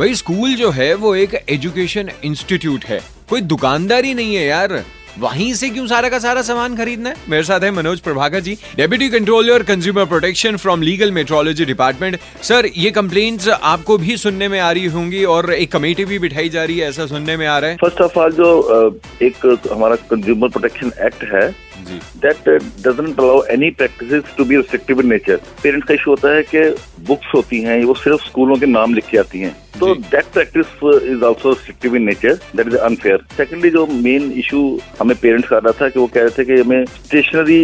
भाई, स्कूल जो है वो एक एजुकेशन इंस्टीट्यूट है। कोई दुकानदारी नहीं है यार। वहीं से क्यों सारा का सारा सामान खरीदना है? मेरे साथ है Manoj Prabhakar ji, deputy controller consumer protection from legal metrology department sir, ये कंप्लेंट्स आपको भी सुनने में आ रही होंगी और एक कमेटी भी बिठाई जा रही है, ऐसा सुनने में आ रहा है। फ़र्स्ट ऑफ़ ऑल जो एक हमारा कंज्यूमर प्रोटेक्शन एक्ट है that doesn't allow any practice to be restrictive in nature parents का इशू होता है कि बुक्स होती हैं वो सिर्फ़ स्कूलों के नाम लिख के आती हैं। तो that practice is also restrictive in nature that is unfair secondly जो मेन इशू हमें पेरेंट्स का आ रहा था कि वो कह रहे थे कि हमें स्टेशनरी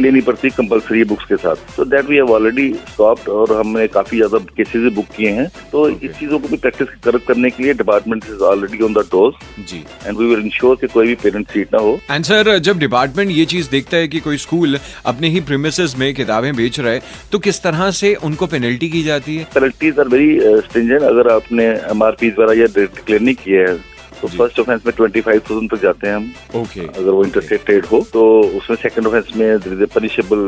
लेनी पड़ती है कंपलसरी बुक्स के साथ। तो that we have already stopped और हमने काफ़ी ज़्यादा केसेस भी बुक किए हैं। तो okay. इस चीज़ों को भी प्रैक्टिस करने के लिए department is already on the doors ji. And we will ensure कि कोई भी पेरेंट सीट ना हो। एंड सर जब डिपार्टमेंट ये चीज़ देखता है कि कोई स्कूल अपने ही प्रीमिसेस में किताबें बेच रहा है तो किस तरह से उनको पेनल्टी की जाती है? पेनल्टीज आर वेरी स्ट्रिंजेंट अगर आपने एम आर वगैरह या डिक्लेयर नहीं किए हैं तो फ़र्स्ट ऑफेंस में ट्वेंटी फाइव थाउज़ेंड तक जाते हैं हम। ओके अगर वो इंटरस्टेट ट्रेड हो तो उसमें सेकंड ऑफेंस में पनिशेबल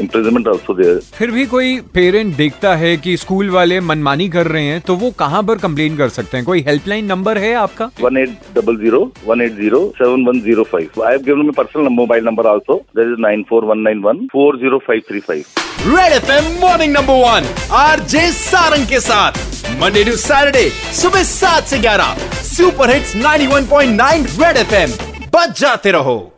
इम्प्रिजनमेंट आल्सो देयर फिर भी कोई पेरेंट देखता है कि स्कूल वाले मनमानी कर रहे हैं तो वो कहाँ पर कंप्लेन कर सकते हैं? कोई हेल्पलाइन नंबर है आपका? One eight double zero one eight zero seven one zero five I have given my personal mobile number also that is nine four one nine one four zero five three five Red FM morning number one RJ Sarang के साथ। Monday to Saturday सुबह सात से ग्यारह। Super hits 91.9 Red FM. बच जाते रहो।